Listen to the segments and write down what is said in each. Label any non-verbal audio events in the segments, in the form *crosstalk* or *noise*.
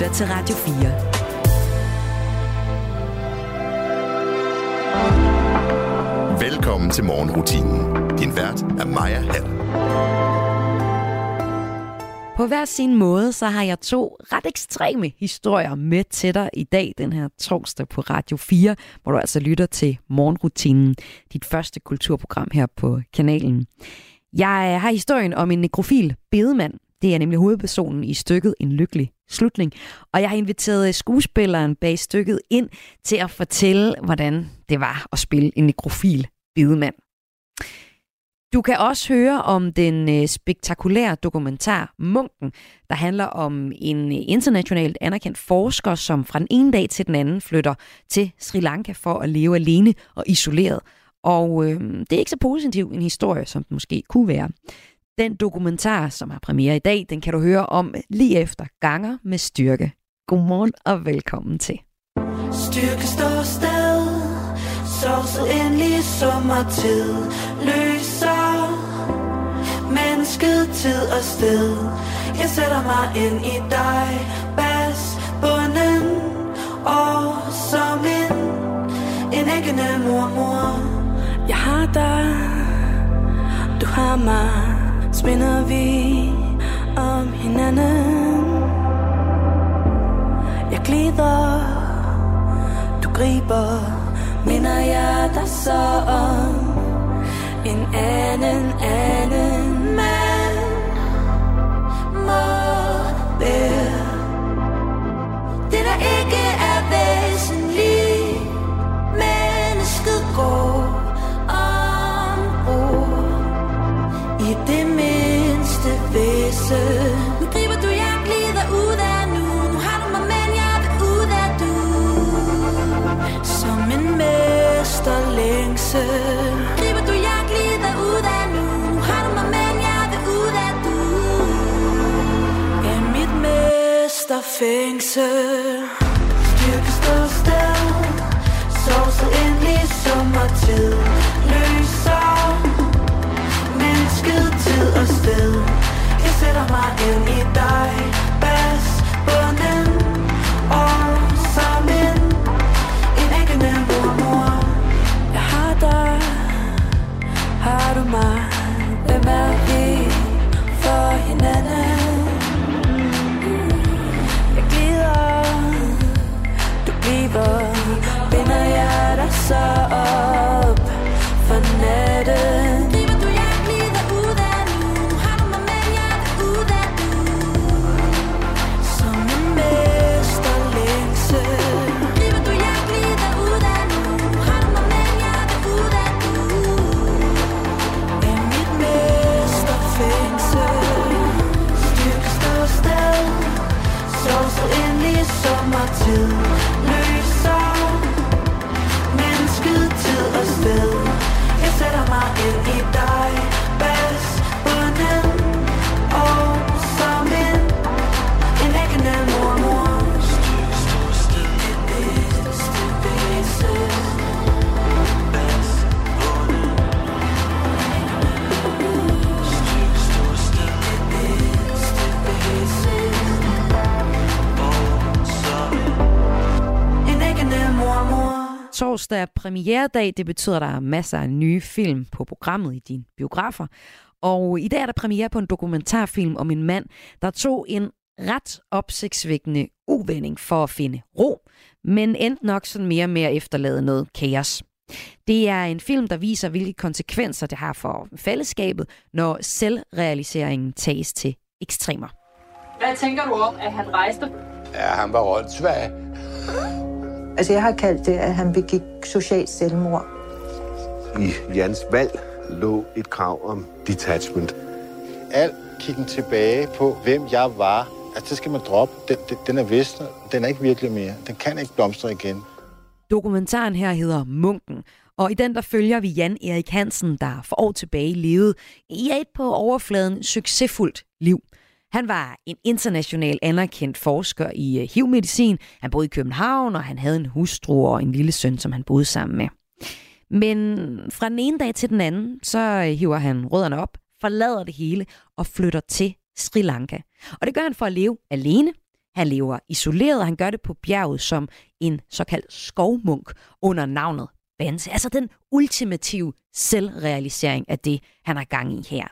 lytter til Radio 4. Velkommen til morgenrutinen. Din vært er Maja Hall. På hver sin måde, så har jeg to ret ekstreme historier med til dig i dag, den her torsdag på Radio 4, hvor du altså lytter til Morgenrutinen, dit første kulturprogram her på kanalen. Jeg har historien om en nekrofil bedemand. Det er nemlig hovedpersonen i stykket En Lykkelig Slutning. Og jeg har inviteret øh, skuespilleren bag stykket ind til at fortælle, hvordan det var at spille en nekrofil bidemand. Du kan også høre om den øh, spektakulære dokumentar Munken, der handler om en øh, internationalt anerkendt forsker, som fra den ene dag til den anden flytter til Sri Lanka for at leve alene og isoleret. Og øh, det er ikke så positiv en historie, som det måske kunne være. Den dokumentar, som har premiere i dag, den kan du høre om lige efter Ganger med Styrke. Godmorgen og velkommen til. Styrke står sted, sovset endelig sommertid, løser mennesket tid og sted. Jeg sætter mig ind i dig, bas, bunden, og som en, en æggende mormor. Jeg har dig, du har mig, Spinder vi om um, hinanden. Jeg glider, du griber, minder jeg dig så om en anden, anden premieredag. Det betyder, at der er masser af nye film på programmet i dine biografer. Og i dag er der premiere på en dokumentarfilm om en mand, der tog en ret opsigtsvækkende uvending for at finde ro, men endte nok sådan mere med at efterlade noget kaos. Det er en film, der viser, hvilke konsekvenser det har for fællesskabet, når selvrealiseringen tages til ekstremer. Hvad tænker du om, at han rejste? Ja, han var rådsvag. Altså, jeg har kaldt det, at han begik socialt selvmord. I Jans valg lå et krav om detachment. Al kiggen tilbage på, hvem jeg var, altså det skal man droppe. Den, den, den er vist, den er ikke virkelig mere. Den kan ikke blomstre igen. Dokumentaren her hedder Munken, og i den der følger vi Jan Erik Hansen, der for år tilbage levede i et på overfladen succesfuldt liv. Han var en international anerkendt forsker i øh, HIV-medicin. Han boede i København, og han havde en hustru og en lille søn, som han boede sammen med. Men fra den ene dag til den anden, så øh, hiver han rødderne op, forlader det hele og flytter til Sri Lanka. Og det gør han for at leve alene. Han lever isoleret, og han gør det på bjerget som en såkaldt skovmunk under navnet Banse. Altså den ultimative selvrealisering af det, han har gang i her.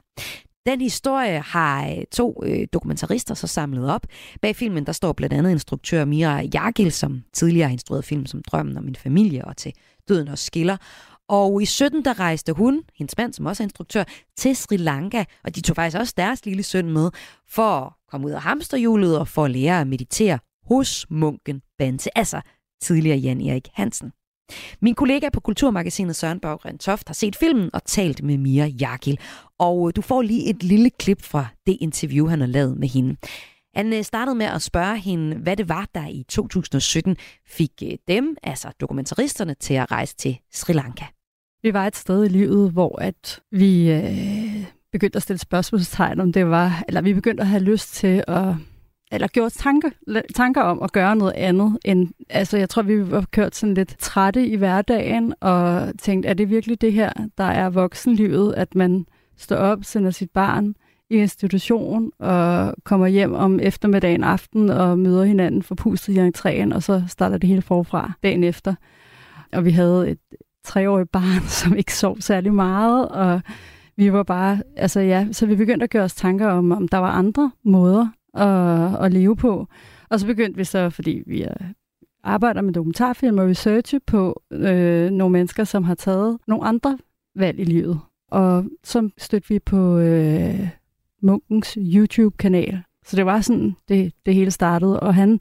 Den historie har øh, to øh, dokumentarister så samlet op. Bag filmen der står blandt andet instruktør Mira Jagil, som tidligere har instrueret film som Drømmen om min familie og til Døden og skiller. Og i 17 der rejste hun, hendes mand, som også er instruktør, til Sri Lanka, og de tog faktisk også deres lille søn med, for at komme ud af hamsterhjulet og for at lære at meditere hos munken Bante, altså tidligere Jan Erik Hansen. Min kollega på Kulturmagasinet Søren Borggren Toft har set filmen og talt med Mia Jakil, og øh, du får lige et lille klip fra det interview, han har lavet med hende. Han øh, startede med at spørge hende, hvad det var, der i 2017 fik øh, dem, altså dokumentaristerne, til at rejse til Sri Lanka. Vi var et sted i livet, hvor at vi øh, begyndte at stille spørgsmålstegn, om det var, eller vi begyndte at have lyst til at eller gjort tanker, tanker om at gøre noget andet. End, altså, jeg tror, vi var kørt sådan lidt trætte i hverdagen, og tænkt, er det virkelig det her, der er voksenlivet, at man står op, sender sit barn i institution, og kommer hjem om eftermiddagen aften, og møder hinanden for pustet i entréen, og så starter det hele forfra dagen efter. Og vi havde et treårigt barn, *laughs* som ikke sov særlig meget, og vi var bare, altså ja, så vi begyndte at gøre os tanker om, om der var andre måder at, at leve på. Og så begyndte vi så, fordi vi er, arbejder med dokumentarfilm og researche på øh, nogle mennesker, som har taget nogle andre valg i livet. Og så stødte vi på øh, Munkens YouTube-kanal. Så det var sådan, det, det hele startede. Og han,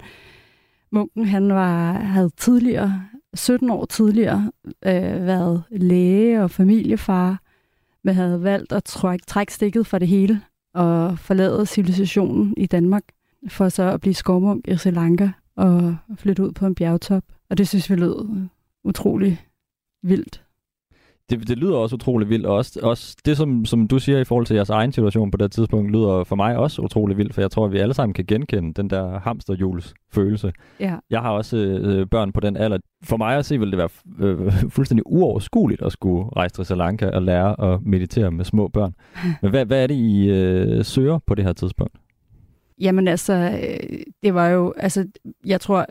Munken, han var, havde tidligere, 17 år tidligere, øh, været læge og familiefar, men havde valgt at trække, trække stikket for det hele og forlade civilisationen i Danmark, for så at blive skovmunk i Sri Lanka og flytte ud på en bjergtop. Og det synes vi lød utrolig vildt. Det, det lyder også utrolig vildt, og også, også det, som, som du siger i forhold til jeres egen situation på det tidspunkt, lyder for mig også utrolig vildt, for jeg tror, at vi alle sammen kan genkende den der hamsterhjuls følelse. Ja. Jeg har også øh, børn på den alder. For mig at se, vil det være øh, *laughs* fuldstændig uoverskueligt at skulle rejse til Sri Lanka og lære at meditere med små børn. *laughs* Men hvad, hvad er det, I øh, søger på det her tidspunkt? Jamen altså, øh, det var jo, altså, jeg tror,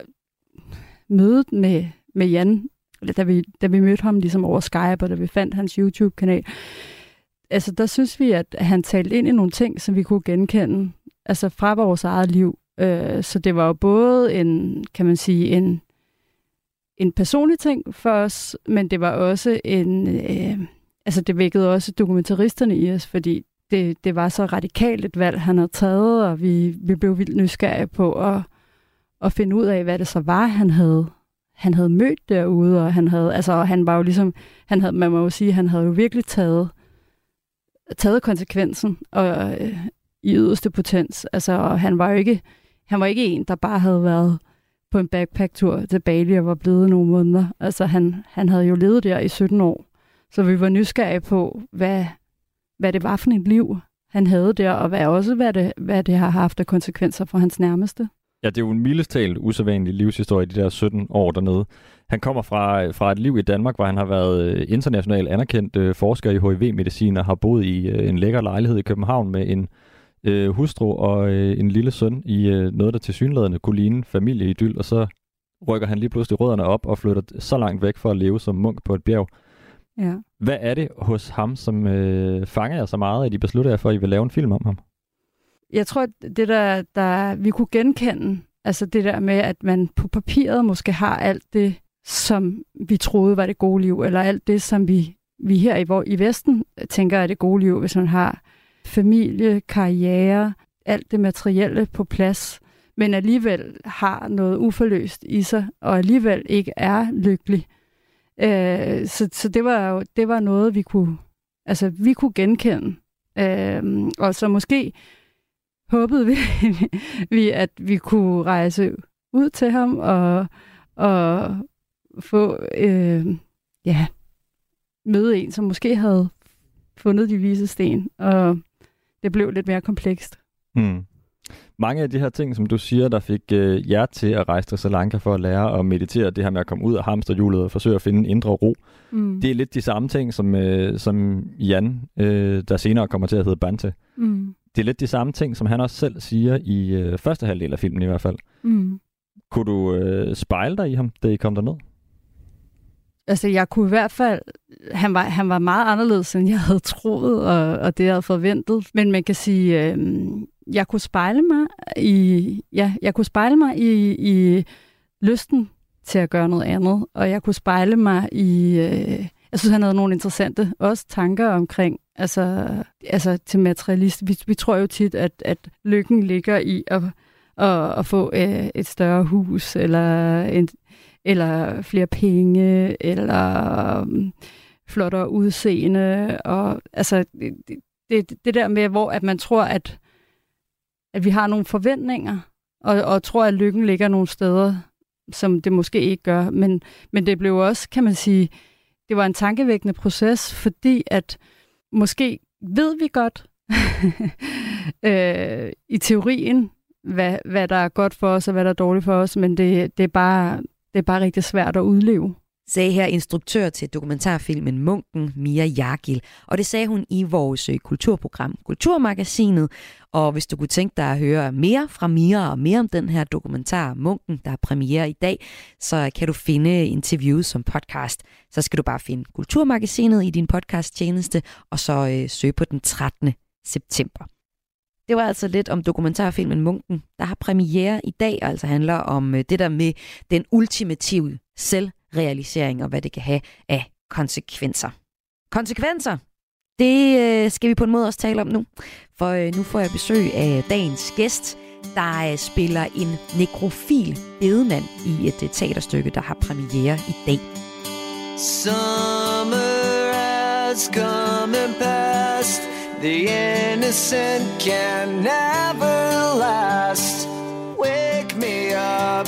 mødet med, med Jan da vi, da vi mødte ham ligesom over Skype, og da vi fandt hans YouTube-kanal, altså der synes vi, at han talte ind i nogle ting, som vi kunne genkende, altså fra vores eget liv. Øh, så det var jo både en, kan man sige, en, en personlig ting for os, men det var også en, øh, altså det vækkede også dokumentaristerne i os, fordi det, det var så radikalt et valg, han havde taget, og vi, vi blev vildt nysgerrige på at, at finde ud af, hvad det så var, han havde han havde mødt derude, og han havde, altså han var jo ligesom, han havde, man må jo sige, han havde jo virkelig taget, taget konsekvensen, og øh, i yderste potens, altså og han var jo ikke, han var ikke en, der bare havde været på en backpack-tur til Bali og var blevet nogle måneder. Altså han, han havde jo levet der i 17 år, så vi var nysgerrige på, hvad, hvad det var for et liv, han havde der, og hvad også, hvad det, hvad det har haft af konsekvenser for hans nærmeste. Ja, det er jo en mildest talt usædvanlig livshistorie, de der 17 år dernede. Han kommer fra, fra et liv i Danmark, hvor han har været øh, internationalt anerkendt øh, forsker i HIV-medicin og har boet i øh, en lækker lejlighed i København med en øh, hustru og øh, en lille søn i øh, noget, der til synlædende kunne ligne familieidyl, og så rykker han lige pludselig rødderne op og flytter så langt væk for at leve som munk på et bjerg. Ja. Hvad er det hos ham, som øh, fanger jer så meget, at I beslutter jer for, at I vil lave en film om ham? Jeg tror, det der, der vi kunne genkende, altså det der med, at man på papiret måske har alt det, som vi troede var det gode liv, eller alt det, som vi, vi her i, hvor, i Vesten tænker er det gode liv, hvis man har familie, karriere, alt det materielle på plads, men alligevel har noget uforløst i sig, og alligevel ikke er lykkelig. Øh, så så det var jo det var noget, vi kunne, altså, vi kunne genkende. Øh, og så måske håbede vi, *laughs* vi, at vi kunne rejse ud til ham og, og få, øh, ja, møde en, som måske havde fundet de vise sten, og det blev lidt mere komplekst. Mm. Mange af de her ting, som du siger, der fik øh, jer til at rejse til Sri Lanka for at lære at meditere, det her med at komme ud af hamsterhjulet og forsøge at finde indre ro, mm. det er lidt de samme ting, som, øh, som Jan, øh, der senere kommer til at hedde Bante, mm det er lidt de samme ting, som han også selv siger i øh, første halvdel af filmen i hvert fald. Mm. Kunne du øh, spejle dig i ham, da I kom derned? Altså, jeg kunne i hvert fald... Han var, han var meget anderledes, end jeg havde troet, og, og det, jeg havde forventet. Men man kan sige, øh, jeg kunne spejle mig i... Ja, jeg kunne spejle mig i, i lysten til at gøre noget andet, og jeg kunne spejle mig i... Øh, jeg synes, han havde nogle interessante også tanker omkring, altså, altså til materialist. Vi, vi tror jo tit, at, at lykken ligger i at, at, at få øh, et større hus, eller, en, eller flere penge, eller um, flottere udseende. Og, altså, det, det, det der med, hvor at man tror, at, at vi har nogle forventninger, og, og tror, at lykken ligger nogle steder, som det måske ikke gør. Men, men det blev også, kan man sige, det var en tankevækkende proces, fordi at måske ved vi godt *laughs* øh, i teorien, hvad, hvad der er godt for os og hvad der er dårligt for os, men det, det, er, bare, det er bare rigtig svært at udleve sagde her instruktør til dokumentarfilmen Munken, Mia Jagil. Og det sagde hun i vores øh, kulturprogram Kulturmagasinet. Og hvis du kunne tænke dig at høre mere fra Mia og mere om den her dokumentar Munken, der er premiere i dag, så kan du finde interviewet som podcast. Så skal du bare finde Kulturmagasinet i din podcasttjeneste, og så øh, søge på den 13. september. Det var altså lidt om dokumentarfilmen Munken, der har premiere i dag, og altså handler om øh, det der med den ultimative selv realisering og hvad det kan have af konsekvenser. Konsekvenser, det øh, skal vi på en måde også tale om nu, for øh, nu får jeg besøg af dagens gæst, der øh, spiller en nekrofil bedemand i et øh, teaterstykke, der har premiere i dag. Summer has come and passed The innocent can never last Wake me up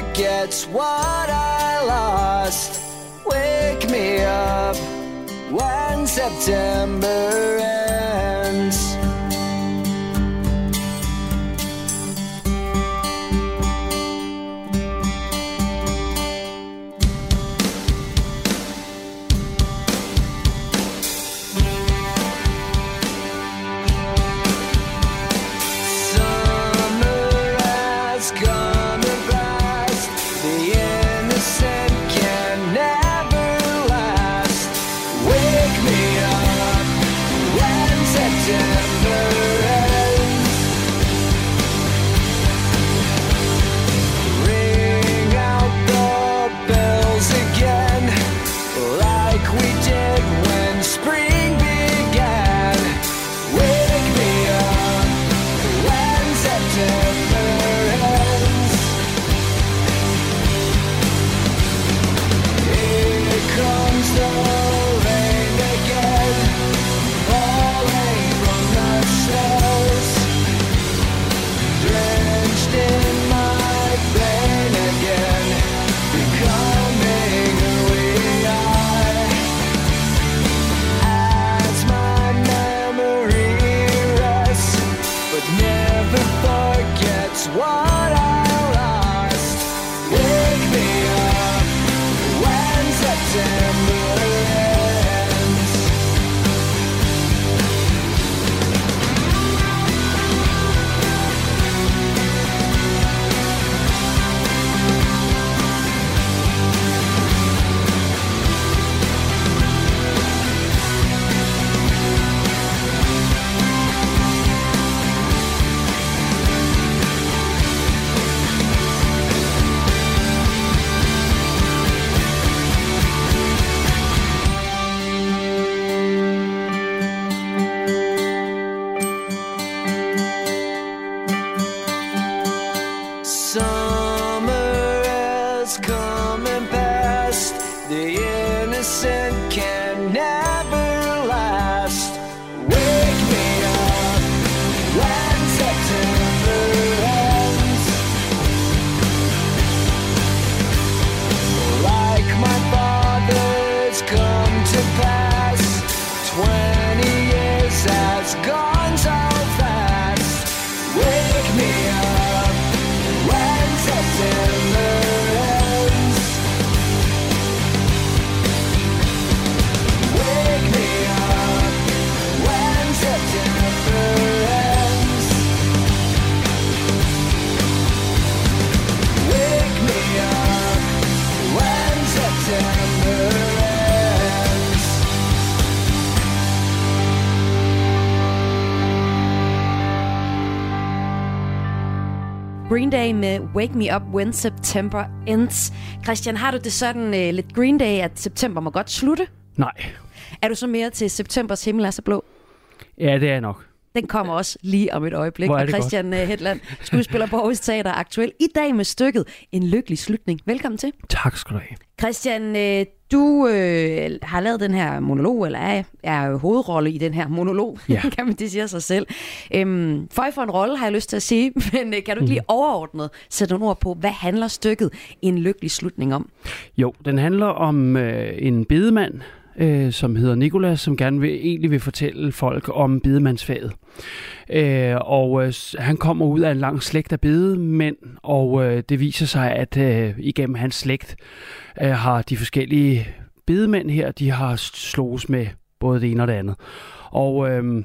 forgets what I lost. Wake me up when September ends. Day med Wake Me Up When September Ends. Christian, har du det sådan uh, lidt Green Day, at september må godt slutte? Nej. Er du så mere til septembers himmel er så blå? Ja, det er jeg nok. Den kommer også lige om et øjeblik. Hvor er Og det Christian godt. Hedland, skuespiller på Aarhus Teater, aktuel i dag med stykket En lykkelig slutning. Velkommen til. Tak skal du have. Christian, øh, du øh, har lavet den her monolog, eller er, er hovedrolle i den her monolog, Ja. *laughs* kan man det sige sig selv. Øhm, for for en rolle, har jeg lyst til at sige, *laughs* men øh, kan du ikke lige overordnet sætte nogle ord på, hvad handler stykket En lykkelig slutning om? Jo, den handler om øh, en bedemand, øh, som hedder Nikolas, som gerne vil, egentlig vil fortælle folk om bedemandsfaget. Øh, og øh, han kommer ud af en lang slægt af bedemænd, og øh, det viser sig, at øh, igennem hans slægt øh, har de forskellige bedemænd her, de har slås med både det ene og det andet. Og øh,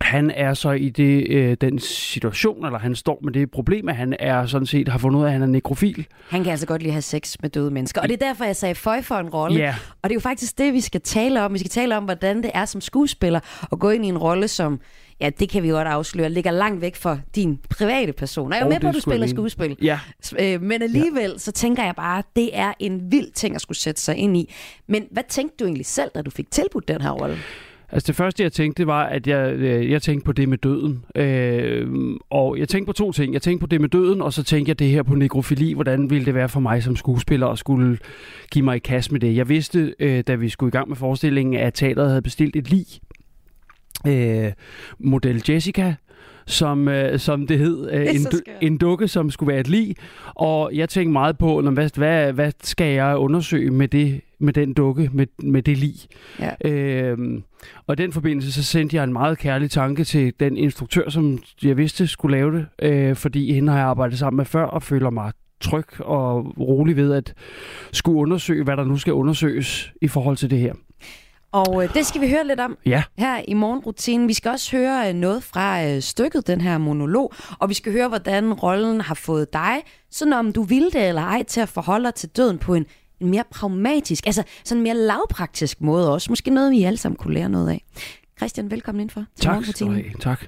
han er så i det, øh, den situation, eller han står med det problem, at han er sådan set har fundet ud af, at han er nekrofil. Han kan altså godt lide at have sex med døde mennesker. Og det er derfor, jeg sagde føj for en rolle. Ja. Og det er jo faktisk det, vi skal tale om. Vi skal tale om, hvordan det er som skuespiller at gå ind i en rolle, som, ja, det kan vi godt afsløre, ligger langt væk fra din private person. Og jeg er Og med på, at du spiller skuespil. Ja. Øh, Men alligevel, så tænker jeg bare, at det er en vild ting at skulle sætte sig ind i. Men hvad tænkte du egentlig selv, da du fik tilbudt den her rolle? Altså det første, jeg tænkte, var, at jeg, øh, jeg tænkte på det med døden. Øh, og jeg tænkte på to ting. Jeg tænkte på det med døden, og så tænkte jeg det her på nekrofili. Hvordan ville det være for mig som skuespiller at skulle give mig i kast med det? Jeg vidste, øh, da vi skulle i gang med forestillingen, at teateret havde bestilt et lig. Øh, model Jessica, som, øh, som det hed. Øh, en, du- en dukke, som skulle være et lig. Og jeg tænkte meget på, "Nå, hvad, hvad, hvad skal jeg undersøge med, det, med den dukke, med, med det lig? Ja. Øhm, og i den forbindelse, så sendte jeg en meget kærlig tanke til den instruktør, som jeg vidste skulle lave det, øh, fordi hende har jeg arbejdet sammen med før, og føler mig tryg og rolig ved at skulle undersøge, hvad der nu skal undersøges i forhold til det her. Og øh, det skal vi høre lidt om Ja. her i morgenrutinen. Vi skal også høre øh, noget fra øh, stykket, den her monolog, og vi skal høre, hvordan rollen har fået dig, sådan om du vil det eller ej, til at forholde dig til døden på en, en mere pragmatisk, altså sådan en mere lavpraktisk måde også. Måske noget, vi alle sammen kunne lære noget af. Christian, velkommen indenfor til Tak morgenrutinen. have. Tak.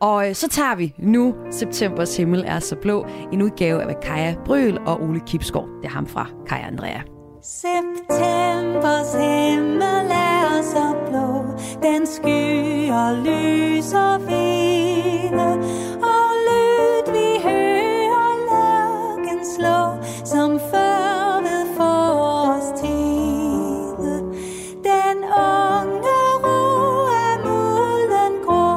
Og øh, så tager vi nu Septembers himmel er så blå, en udgave af Kaja Bryl og Ole Kipskov. Det er ham fra Kaja Andrea. Septembers himmel er så blå, den skyer lyser vinde, og lyd vi hører lærken slå, som før ved forårstide. Den unge ro er mulden grå,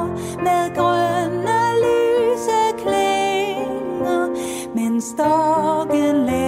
med grønne lyse klinger, men storken længste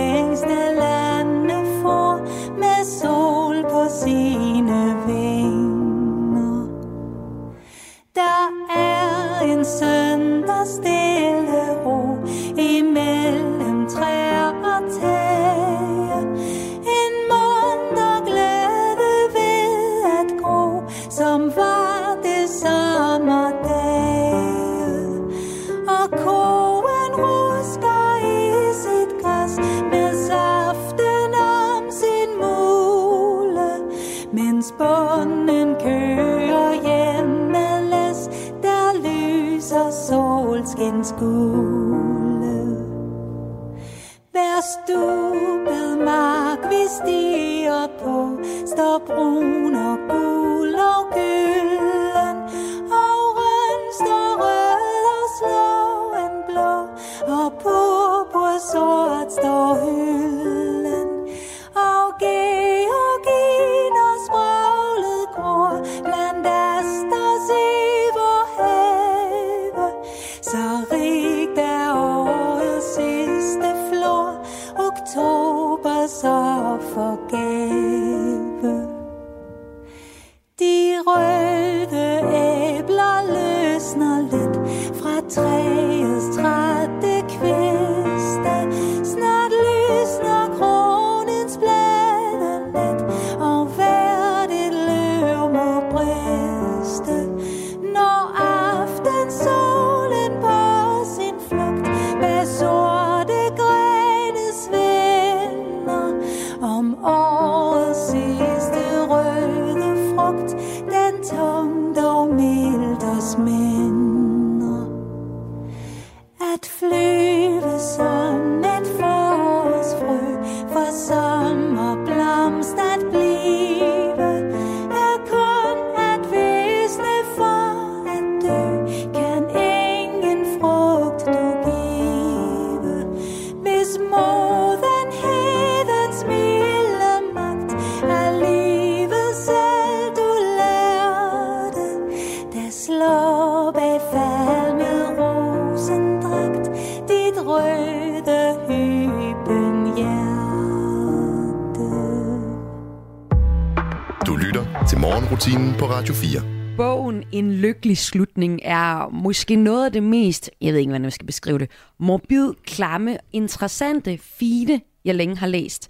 lykkelig slutning er måske noget af det mest, jeg ved ikke, hvordan jeg skal beskrive det, morbid, klamme, interessante, fine, jeg længe har læst.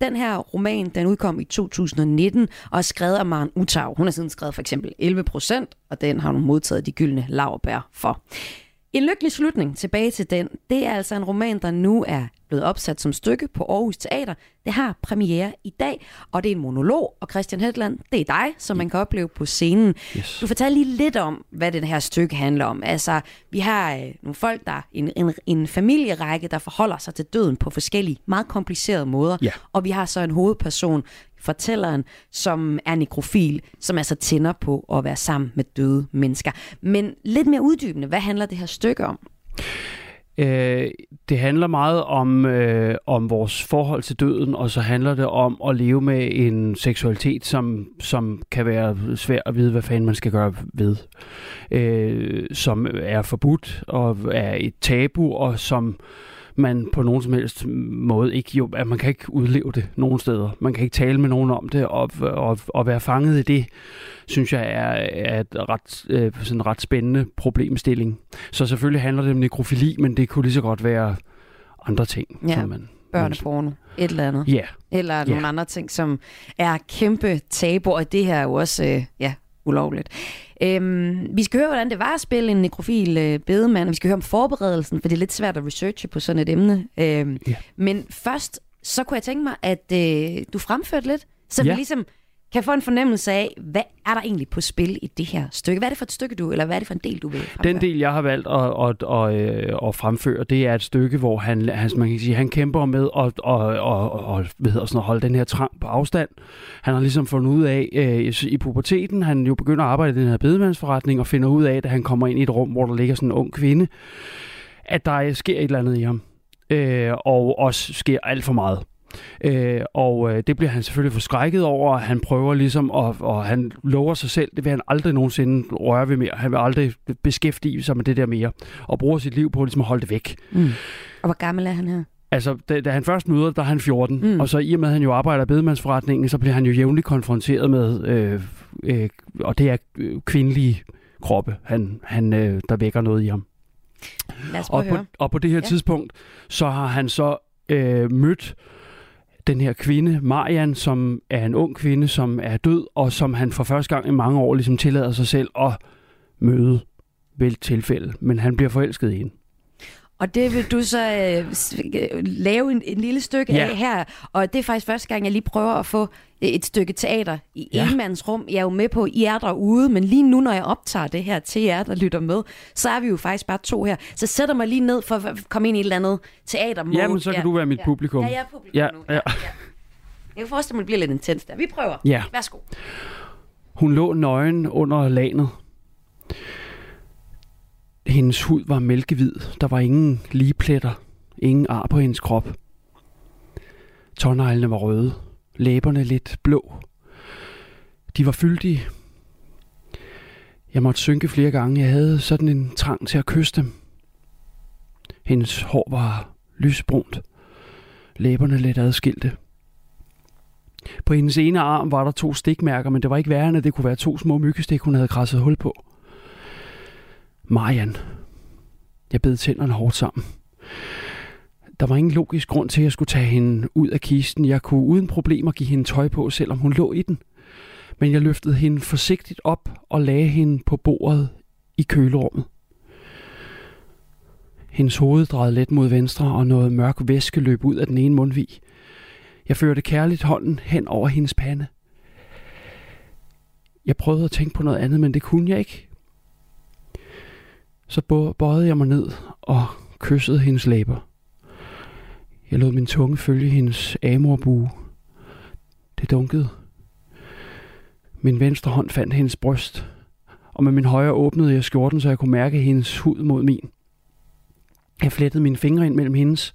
Den her roman, den udkom i 2019 og er skrevet af Maren Utau. Hun har siden skrevet for eksempel 11 procent, og den har hun modtaget de gyldne laverbær for. En lykkelig slutning tilbage til den, det er altså en roman, der nu er blevet opsat som stykke på Aarhus Teater. Det har premiere i dag, og det er en monolog, og Christian Hedland, det er dig, som man kan opleve på scenen. Yes. Du fortæller lige lidt om, hvad det her stykke handler om. Altså, vi har øh, nogle folk, der en, en, en familierække, der forholder sig til døden på forskellige, meget komplicerede måder. Ja. Og vi har så en hovedperson, fortælleren, som er nekrofil, som altså tænder på at være sammen med døde mennesker. Men lidt mere uddybende, hvad handler det her stykke om? Øh, det handler meget om, øh, om vores forhold til døden, og så handler det om at leve med en seksualitet, som, som kan være svær at vide, hvad fanden man skal gøre ved. Øh, som er forbudt og er et tabu, og som man på nogen som helst måde ikke, jo, at man kan ikke udleve det nogen steder. Man kan ikke tale med nogen om det, og, og, og være fanget i det, synes jeg er, er et ret, øh, sådan en ret spændende problemstilling. Så selvfølgelig handler det om nekrofili, men det kunne lige så godt være andre ting. Ja, som man, Børneporno, et eller andet. Ja, Eller Ja. nogle andre ting, som er kæmpe tabu, og det her er jo også øh, ja, ulovligt. Øhm, vi skal høre, hvordan det var at spille en nekrofil øh, bedemand, og vi skal høre om forberedelsen, for det er lidt svært at researche på sådan et emne. Øhm, Ja. Men først, så kunne jeg tænke mig, at øh, du fremførte lidt, så vi Ja. ligesom kan få en fornemmelse af, hvad er der egentlig på spil i det her stykke? Hvad er det for et stykke, du, eller hvad er det for en del, du vil fremføre? Den del, jeg har valgt at, at, at, at, at fremføre, det er et stykke, hvor han, han, man kan sige, han kæmper med at, at, at, at, hvad hedder sådan, at holde den her trang på afstand. Han har ligesom fundet ud af, øh, i puberteten, han jo begynder at arbejde i den her bedemandsforretning, og finder ud af, at han kommer ind i et rum, hvor der ligger sådan en ung kvinde, at der sker et eller andet i ham. Øh, og også sker alt for meget. Øh, og øh, det bliver han selvfølgelig forskrækket over, og han prøver ligesom, og, og han lover sig selv, det vil han aldrig nogensinde røre ved mere. Han vil aldrig beskæftige sig med det der mere, og bruger sit liv på ligesom at holde det væk. Mm. Og hvor gammel er han her? Altså, da, da han først møder, der er han 14, Mm. og så i og med, at han jo arbejder i bedemandsforretningen, så bliver han jo jævnligt konfronteret med, øh, øh, og det er øh, kvindelige kroppe, han, han, øh, der vækker noget i ham. Lad os Og at på, høre. og på det her Ja. ja. tidspunkt, så har han så øh, mødt den her kvinde, Marian, som er en ung kvinde, som er død, og som han for første gang i mange år ligesom tillader sig selv at møde ved et tilfælde. Men han bliver forelsket i hende. Og det vil du så øh, øh, lave en, en lille stykke Ja. af her. Og det er faktisk første gang, jeg lige prøver at få øh, et stykke teater i ja. Ja. enmandsrum. Jeg er jo med på, I er derude, men lige nu, når jeg optager det her til jer, der lytter med, så er vi jo faktisk bare to her. Så sætter mig lige ned for at komme ind i et eller andet teater Jamen, så kan du være mit ja. publikum. Ja, jeg er publikum Ja, nu. ja. Jeg kan forestille mig, det bliver lidt intens der. Vi prøver. Ja. Værsgo. Hun lå nøgen under lanet. Hendes hud var mælkehvid. Der var ingen ligepletter. Ingen ar på hendes krop. Tårneglene var røde. Læberne lidt blå. De var fyldige. Jeg måtte synke flere gange. Jeg havde sådan en trang til at kysse dem. Hendes hår var lysbrunt. Læberne lidt adskilte. På hendes ene arm var der to stikmærker, men det var ikke værre, end at det kunne være to små myggestik, hun havde krasset hul på. Marian. Jeg bed tænderne hårdt sammen. Der var ingen logisk grund til, at jeg skulle tage hende ud af kisten. Jeg kunne uden problemer give hende tøj på, selvom hun lå i den. Men jeg løftede hende forsigtigt op og lagde hende på bordet i kølerummet. Hendes hoved drejede let mod venstre, og noget mørk væske løb ud af den ene mundvig. Jeg førte kærligt hånden hen over hendes pande. Jeg prøvede at tænke på noget andet, men det kunne jeg ikke. Så bøjede jeg mig ned og kyssede hendes læber. Jeg lod min tunge følge hendes amorbue. Det dunkede. Min venstre hånd fandt hendes bryst, og med min højre åbnede jeg skjorten, så jeg kunne mærke hendes hud mod min. Jeg flettede mine fingre ind mellem hendes,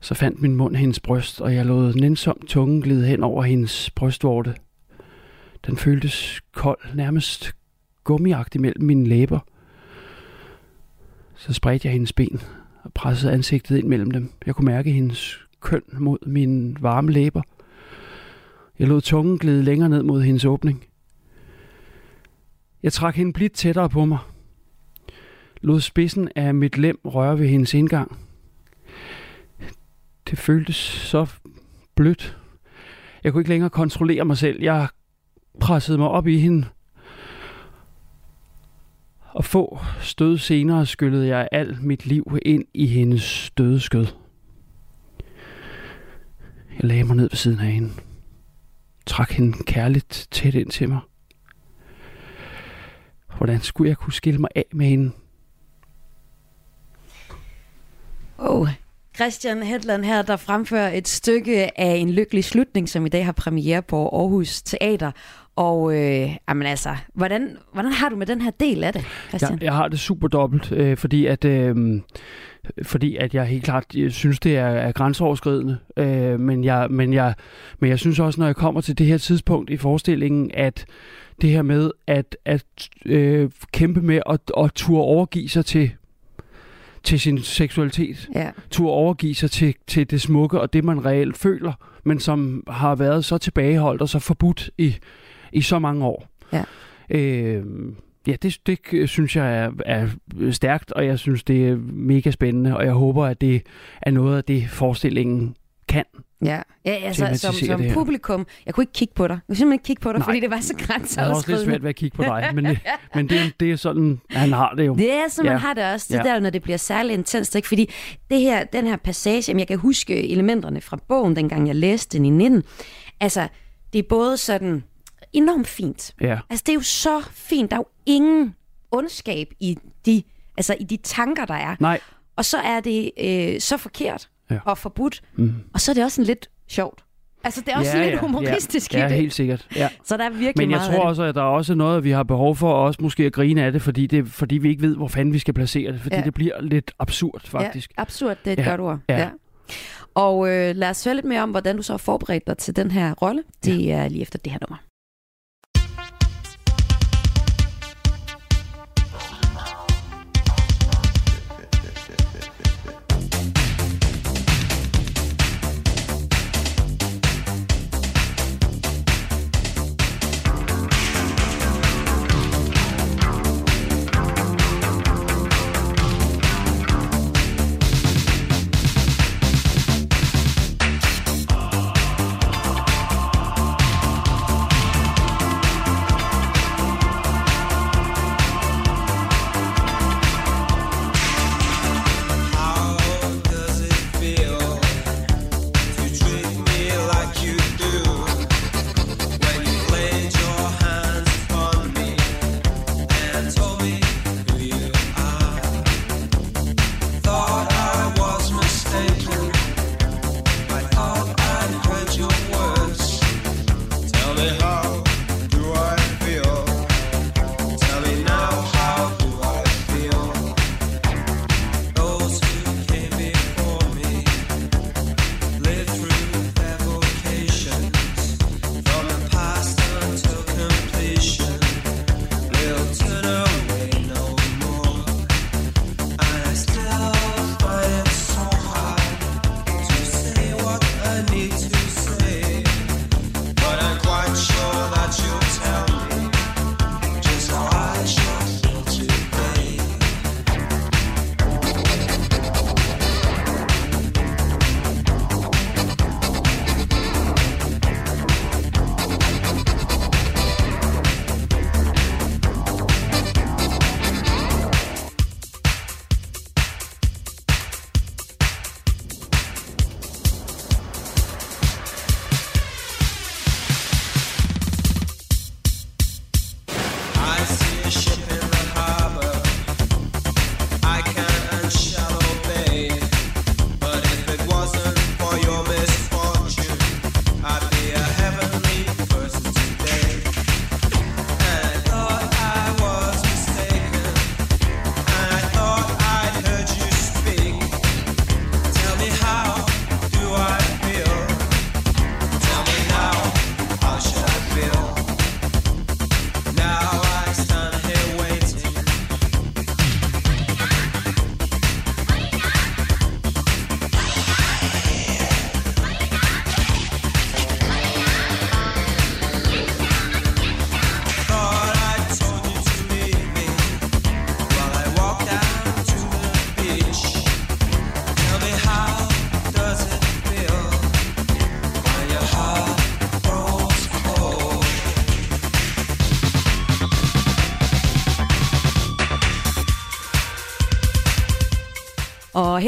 så fandt min mund hendes bryst, og jeg lod nænsomt tungen glide hen over hendes brystvorte. Den føltes kold, nærmest gummiagtig mellem mine læber. Så spredte jeg hendes ben og pressede ansigtet ind mellem dem. Jeg kunne mærke hendes køn mod mine varme læber. Jeg lod tungen glide længere ned mod hendes åbning. Jeg trak hende blidt tættere på mig. Lod spidsen af mit lem røre ved hendes indgang. Det føltes så blødt. Jeg kunne ikke længere kontrollere mig selv. Jeg pressede mig op i hende. Og få stød senere skyllede jeg alt mit liv ind i hendes døde skød. Jeg lagde mig ned ved siden af hende. Trak hende kærligt tæt ind til mig. Hvordan skulle jeg kunne skille mig af med hende? Oh. Christian Hedland her, der fremfører et stykke af en lykkelig slutning, som i dag har premiere på Aarhus Teater. Og øh, jamen altså, hvordan, hvordan har du med den her del af det, Christian? Jeg, jeg har det super dobbelt, øh, fordi at øh, fordi at jeg helt klart jeg synes, det er, er grænseoverskridende. Øh, men, jeg, men, jeg, men jeg synes også, når jeg kommer til det her tidspunkt i forestillingen, at det her med at, at øh, kæmpe med at, at turde overgive sig til til sin seksualitet. Ja. Turde overgive sig til, til det smukke og det, man reelt føler, men som har været så tilbageholdt og så forbudt i, i så mange år. Ja. Øh, ja, det, det synes jeg er, er stærkt, og jeg synes, det er mega spændende, og jeg håber, at det er noget af det, forestillingen kan. Ja, ja altså, som, som det publikum, jeg kunne ikke kigge på dig. Jeg kunne simpelthen ikke kigge på dig, Nej. fordi det var så Jeg har også lidt grænseoverskridende. svært ved at kigge på dig, men, det, *laughs* men det, er- det er sådan, han har det jo. Det er, som man Ja. har det også, det Ja. der, når det bliver særlig intenst. Ikke? Fordi det her, den her passage, jamen, jeg kan huske elementerne fra bogen, dengang jeg læste den i 19. Altså, det er både sådan enormt fint. Ja. Altså, det er jo så fint. Der er jo ingen ondskab i de, altså, i de tanker, der er. Nej. Og så er det øh, så forkert Ja. og forbudt. Mm. Og så er det også sådan lidt sjovt. Altså, det er også ja, lidt ja, humoristisk ja, i ja, det. helt sikkert. Ja. Så der er virkelig Men jeg meget tror også, at der er også noget, vi har behov for også måske at grine af det, fordi, det, fordi vi ikke ved, hvor fanden vi skal placere det. Fordi Ja. det bliver lidt absurd, faktisk. Ja, absurd, det er et Ja, godt ord. ja. Og øh, lad os høre lidt mere om, hvordan du så har forberedt dig til den her rolle. Det er lige efter det her nummer.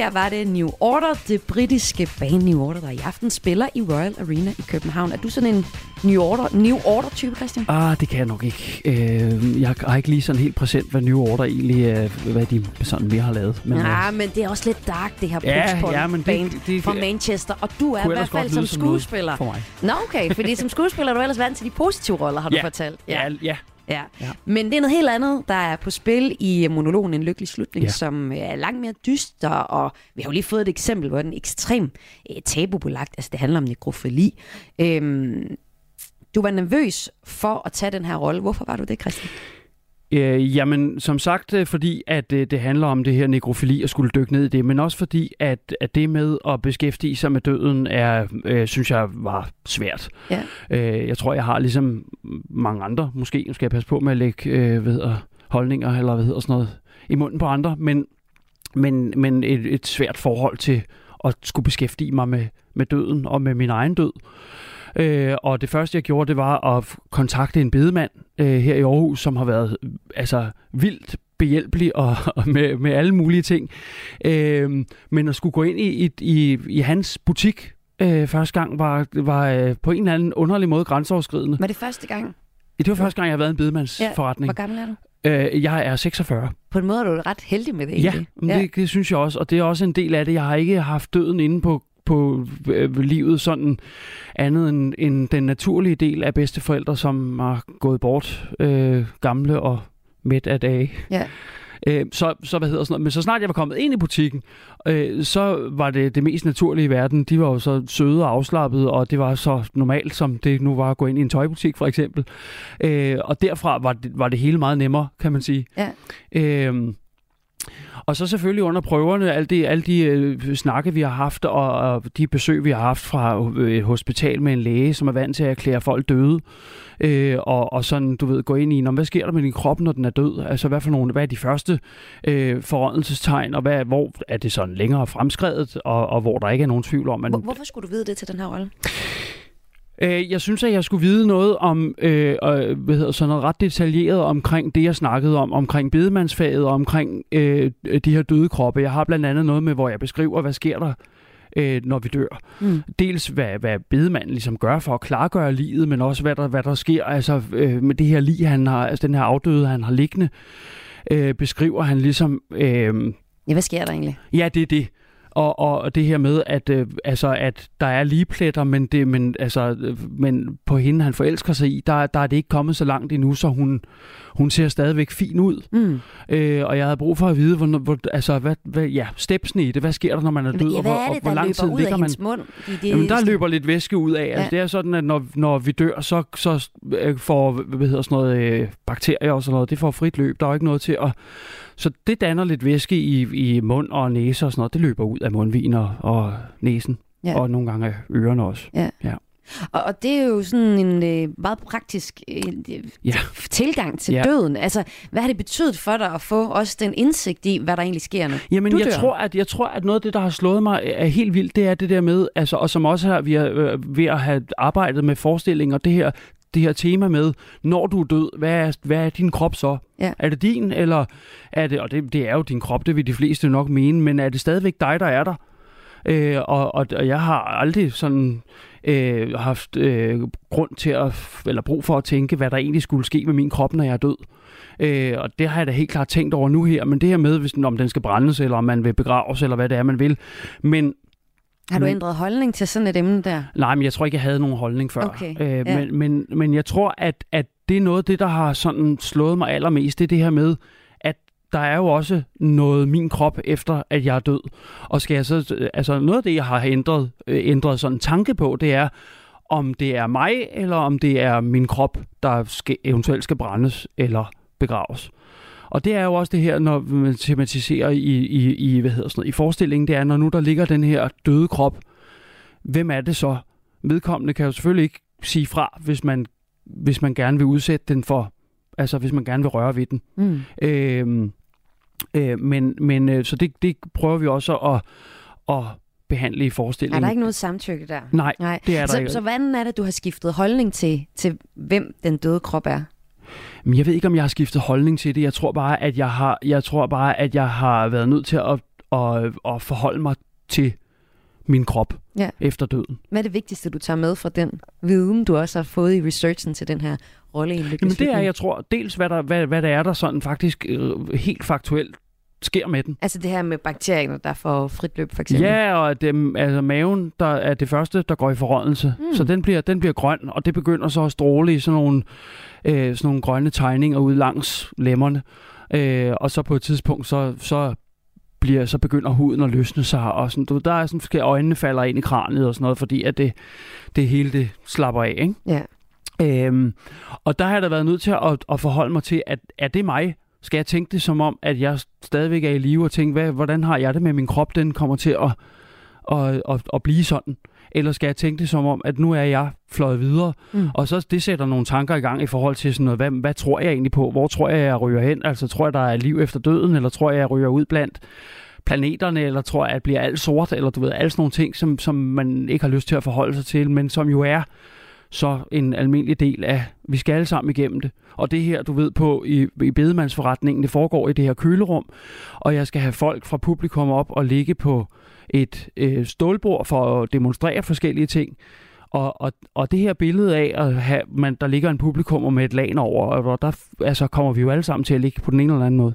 Her var det New Order, det britiske band New Order, der i aften spiller i Royal Arena i København. Er du sådan en New Order, New Order-type, Christian? Ah, det kan jeg nok ikke. Øh, jeg har ikke lige sådan helt præsent, hvad New Order egentlig er, hvad de sådan mere har lavet. Men, øh, ja, men det er også lidt dark, det her Ja, ja, men det- band det- fra Manchester. Og du er i hvert fald som skuespiller. for mig. Nå, okay, fordi som skuespiller er du ellers vant til de positive roller, har du Ja. fortalt. Ja, ja. Ja. Ja. Men det er noget helt andet, der er på spil i monologen En Lykkelig Slutning, Ja. ja. som er langt mere dyster, og vi har jo lige fået et eksempel, hvor den er ekstremt øh, tabubelagt. Altså, det handler om nekrofili. Øhm, du var nervøs for at tage den her rolle. Hvorfor var du det, Christian? Øh, jamen, som sagt, øh, fordi at øh, det handler om det her nekrofili og skulle dykke ned i det, men også fordi, at, at det med at beskæftige sig med døden, er, øh, synes jeg var svært. Ja. Øh, jeg tror, jeg har ligesom mange andre, måske nu skal jeg passe på med at lægge øh, hedder, holdninger eller hvad hedder sådan noget i munden på andre, men, men, men et, et svært forhold til at skulle beskæftige mig med, med døden og med min egen død. Øh, og det første, jeg gjorde, det var at kontakte en bedemand øh, her i Aarhus, som har været altså vildt behjælpelig og, *laughs* og med, med alle mulige ting. Øh, men at skulle gå ind i, i, i, i hans butik øh, første gang, var, var øh, på en eller anden underlig måde grænseoverskridende. Var det første gang? Det var første gang, jeg har været i en bedemandsforretning. Hvor gammel er du? Øh, jeg er 46. På en måde er du ret heldig med det, Ja, egentlig. men det, det synes jeg også, og det er også en del af det. Jeg har ikke haft døden inde på på øh, livet sådan andet end, end den naturlige del af bedsteforældre, som har gået bort øh, gamle og midt af dage. Ja. Øh, så, så, hvad hedder sådan noget. Men så snart jeg var kommet ind i butikken, øh, så var det det mest naturlige i verden. De var jo så søde og afslappede, og det var så normalt, som det nu var at gå ind i en tøjbutik for eksempel. Øh, og derfra var det, var det hele meget nemmere, kan man sige. Ja. Øh, og så selvfølgelig under prøverne, alle de, alle de øh, snakke, vi har haft, og, og de besøg, vi har haft fra øh, et hospital med en læge, som er vant til at erklære folk døde. Øh, og, og sådan, du ved, gå ind i, "Nå, hvad sker der med din krop, når den er død? Altså, hvad, for nogle, hvad er de første øh, forrådelsestegn, og hvad, hvor er det sådan længere fremskrevet, og, og hvor der ikke er nogen tvivl om, at Hvor, hvorfor skulle du vide det til den her rolle? Øh, jeg synes, at jeg skulle vide noget om, øh, øh, hvad hedder sådan noget ret detaljeret omkring det, jeg snakkede om, omkring bedemandsfaget og omkring øh, de her døde kroppe. Jeg har blandt andet noget med, hvor jeg beskriver, hvad sker der, øh, når vi dør. Mm. Dels hvad, hvad bedemanden ligesom gør for at klargøre livet, men også hvad der, hvad der sker altså, øh, med det her lig, han har, altså den her afdøde, han har liggende, øh, beskriver han ligesom... Øh, Ja, hvad sker der egentlig? Ja, det er det. Og, og det her med, at, øh, altså, at der er ligepletter, men, det, men, altså, men på hende, han forelsker sig i, der, der er det ikke kommet så langt endnu, så hun, hun ser stadigvæk fin ud. Mm. Øh, og jeg havde brug for at vide, hvor, hvor, altså, hvad, hvad, ja, stepsene i det. Hvad sker der, når man er død? Ja, og hvor, og hvor lang tid ligger man? mund? Det, Jamen, der løber lidt væske ud af. Altså, Ja. det er sådan, at når, når vi dør, så, så øh, får hvad hedder sådan noget, øh, bakterier og sådan noget, det får frit løb. Der er jo ikke noget til at... Så det danner lidt væske i, i mund og næse og sådan noget. Det løber ud af mundvin og, og næsen. Ja. Og nogle gange ørerne også. Ja. ja. Og, og det er jo sådan en øh, meget praktisk øh, Ja. tilgang til Ja. døden. Altså, hvad har det betydet for dig at få også den indsigt i, hvad der egentlig sker, når Jamen, du jeg dør? tror, at, jeg tror, at noget af det, der har slået mig er helt vildt, det er det der med, altså, og som også her, vi er øh, ved at have arbejdet med forestillinger, det her, det her tema med, når du er død, hvad er, hvad er din krop så? Ja. Er det din, eller er det, og det, det er jo din krop, det vil de fleste nok mene, men er det stadigvæk dig, der er der? Øh, og, og, og jeg har aldrig sådan øh, haft øh, grund til at, eller brug for at tænke, hvad der egentlig skulle ske med min krop, når jeg er død. Øh, og det har jeg da helt klart tænkt over nu her, men det her med, hvis, om den skal brændes, eller om man vil begraves, eller hvad det er, man vil. Men Har du men- ændret holdning til sådan et emne der? Nej, men jeg tror ikke, jeg havde nogen holdning før. Okay, Øh, ja. men, men, men jeg tror, at, at det er noget af det, der har sådan slået mig allermest, det er det her med, at der er jo også noget min krop efter, at jeg er død. Og skal jeg så, altså noget af det, jeg har ændret, øh, ændret sådan tanke på, det er, om det er mig, eller om det er min krop, der skal, eventuelt skal brændes eller begraves. Og det er jo også det her, når man tematiserer i, i, i, hvad hedder sådan noget, i forestillingen, det er, når nu der ligger den her døde krop, hvem er det så? Vedkommende kan jo selvfølgelig ikke sige fra, hvis man, hvis man gerne vil udsætte den for, altså hvis man gerne vil røre ved den. Mm. Øhm, øh, men men øh, så det, det prøver vi også at, at behandle i Er forestillingen. der ikke noget samtykke der? Nej, Nej. det er der så, ikke. Så hvordan er det, du har skiftet holdning til, til hvem den døde krop er? Men jeg ved ikke, om jeg har skiftet holdning til det. Jeg tror bare, at jeg har, jeg tror bare, at jeg har været nødt til at, at, at forholde mig til min krop Ja. efter døden. Hvad er det vigtigste, du tager med fra den viden, du også har fået i researchen til den her rolle i en Jamen det er, jeg tror, dels hvad der, hvad, hvad der er, der sådan faktisk øh, helt faktuelt sker med den. Altså det her med bakterierne, der får frit løb, for eksempel. Ja, og det, altså maven der er det første, der går i forrådnelse. Mm. Så den bliver, den bliver grøn, og det begynder så at stråle i sådan nogle, øh, sådan nogle grønne tegninger ud langs lemmerne. Øh, og så på et tidspunkt, så, så bliver, så begynder huden at løsne sig, og sådan, du, der er sådan forskellige øjnene falder ind i kraniet og sådan noget, fordi at det, det hele det slapper af, ikke? Ja. Øhm, og der har jeg da været nødt til at, at forholde mig til, at er det mig? Skal jeg tænke det som om, at jeg stadigvæk er i live og tænke, hvad, hvordan har jeg det med min krop? Den kommer til at, at, at, at blive sådan. Eller skal jeg tænke det som om, at nu er jeg fløjet videre? Mm. Og så det sætter nogle tanker i gang i forhold til sådan noget, hvad, hvad tror jeg egentlig på? Hvor tror jeg, jeg ryger hen? Altså tror jeg, der er liv efter døden? Eller tror jeg, jeg ryger ud blandt planeterne? Eller tror jeg, at bliver alt sort? Eller du ved, alle sådan nogle ting, som, som man ikke har lyst til at forholde sig til, men som jo er så en almindelig del af, vi skal alle sammen igennem det. Og det her, du ved på, i, i bedemandsforretningen, det foregår i det her kølerum, og jeg skal have folk fra publikum op og ligge på et øh, stålbord for at demonstrere forskellige ting. Og, og, og det her billede af, at have, man, der ligger en publikum med et lag over, og der altså, kommer vi jo alle sammen til at ligge på den ene eller anden måde.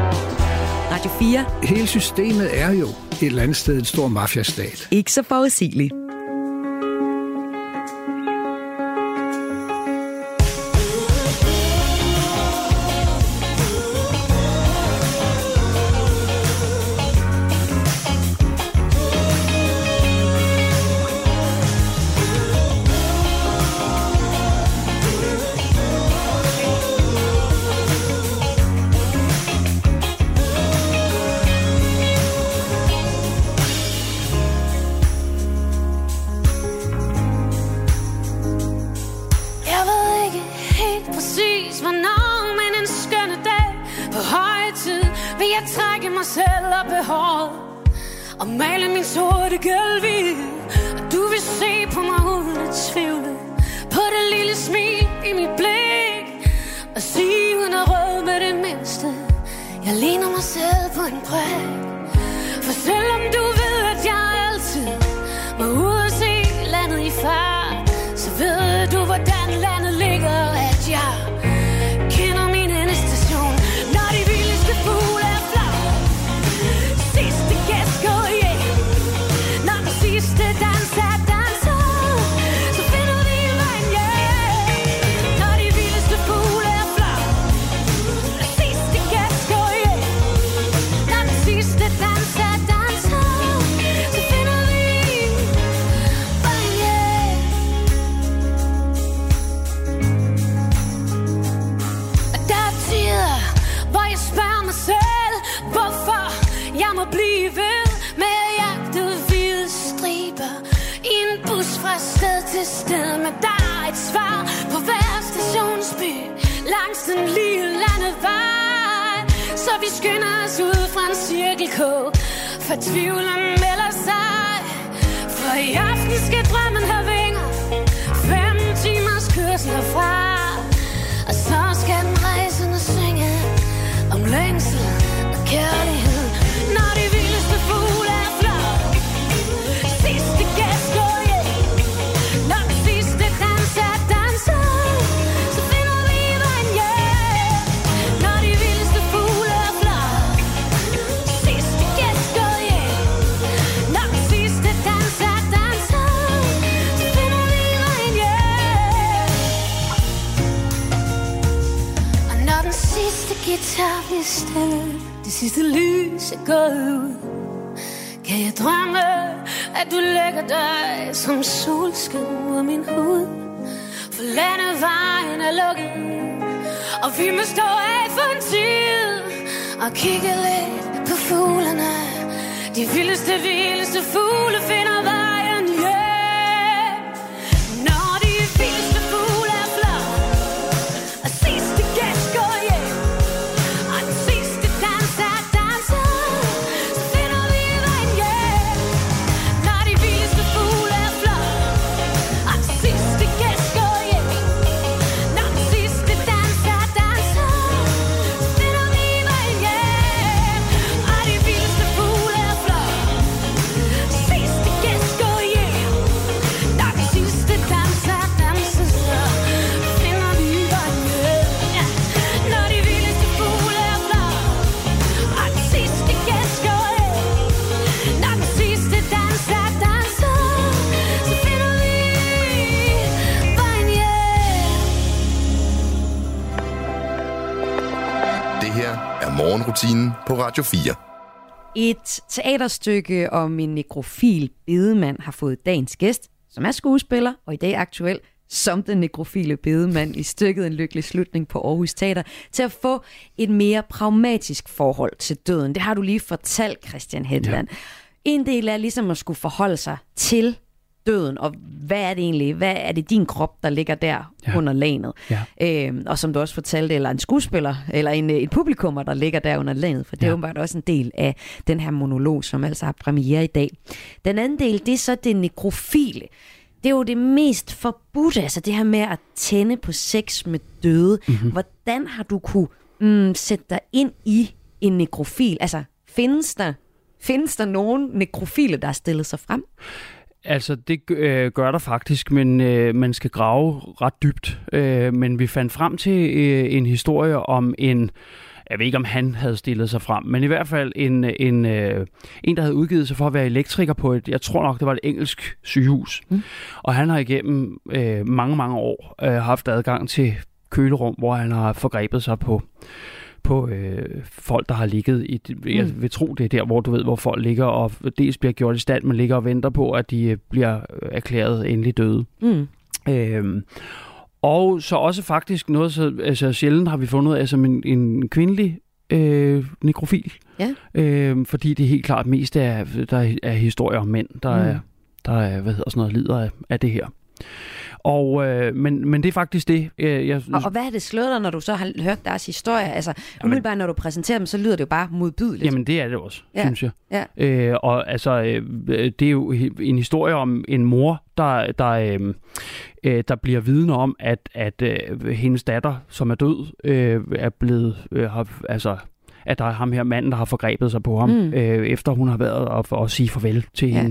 Radio 4. Hele systemet er jo et eller andet sted en stor mafiastat. Ikke så forudsigeligt. Gæld. Og du vil se på mig uden at tvivle på det lille smil i mit blik og sige uden at røde med det mindste, jeg ligner mig selv på en prik. For selvom du ved, at jeg altid må ud og se landet i far så ved du, hvordan landet ligger, at jeg langs lige lille landevej. Så vi skynder os ud fra en cirkelkog, for tvivlen melder sig. For i aften skal drømmen have vinger, fem timers kørsel herfra. Og så skal den sidste, det sidste lys er gået ud, kan jeg drømme, at du lægger dig som solskin mod min hud. For landevejen er lukket, og vi må stå af for en tid. og kigge lidt på fuglene. De vildeste, vildeste fugle finder vej er morgenrutinen på Radio 4. Et teaterstykke om en nekrofil bedemand har fået dagens gæst, som er skuespiller og i dag aktuel som den nekrofile bedemand i stykket En Lykkelig Slutning på Aarhus Teater, til at få et mere pragmatisk forhold til døden. Det har du lige fortalt, Christian Hedland. Ja. En del er ligesom at skulle forholde sig til døden, og hvad er det egentlig? Hvad er det din krop, der ligger der ja. under lanet? Ja. Øhm, og som du også fortalte, eller en skuespiller, eller en, en publikummer, der ligger der under lanet, for det er Ja. åbenbart også en del af den her monolog, som altså har premiere i dag. Den anden del, det er så det nekrofile. Det er jo det mest forbudte, altså det her med at tænde på sex med døde. Mhm. Mm-hmm. Hvordan har du kunne mm, sætte dig ind i en nekrofil? Altså, findes der, findes der nogen nekrofile, der har stillet sig frem? Altså, det øh, gør der faktisk, men øh, man skal grave ret dybt. Øh, men vi fandt frem til øh, en historie om en, jeg ved ikke om han havde stillet sig frem, men i hvert fald en, en, øh, en der havde udgivet sig for at være elektriker på et, jeg tror nok, det var et engelsk sygehus. Mm. Og han har igennem øh, mange, mange år øh, haft adgang til kølerum, hvor han har forgrebet sig på på øh, folk, der har ligget i... Jeg Mm. vil tro, det er der, hvor du ved, hvor folk ligger og dels bliver gjort i stand, men ligger og venter på, at de øh, bliver øh, erklæret endelig døde. Mm. Øhm, og så også faktisk noget, så altså, sjældent har vi fundet altså, en, en kvindelig øh, nekrofil. Ja. Øhm, fordi det er helt klart mest er, der er historier om mænd, der, mm. er, der er, hvad hedder sådan noget, lider af, af det her. Og, øh, men, men det er faktisk det, øh, jeg, Og, og hvad har det slået dig, når du så har hørt deres historie? Altså, umiddelbart når du præsenterer dem, så lyder det jo bare modbydeligt. Jamen det er det også, Ja. synes jeg. Ja. Øh, og altså, øh, det er jo en historie om en mor, der, der, øh, øh, der bliver vidne om, at, at øh, hendes datter, som er død, øh, er blevet, øh, har, altså, at der er ham her manden, der har forgrebet sig på ham, Mm. øh, efter hun har været og, og sige farvel til Ja. hende.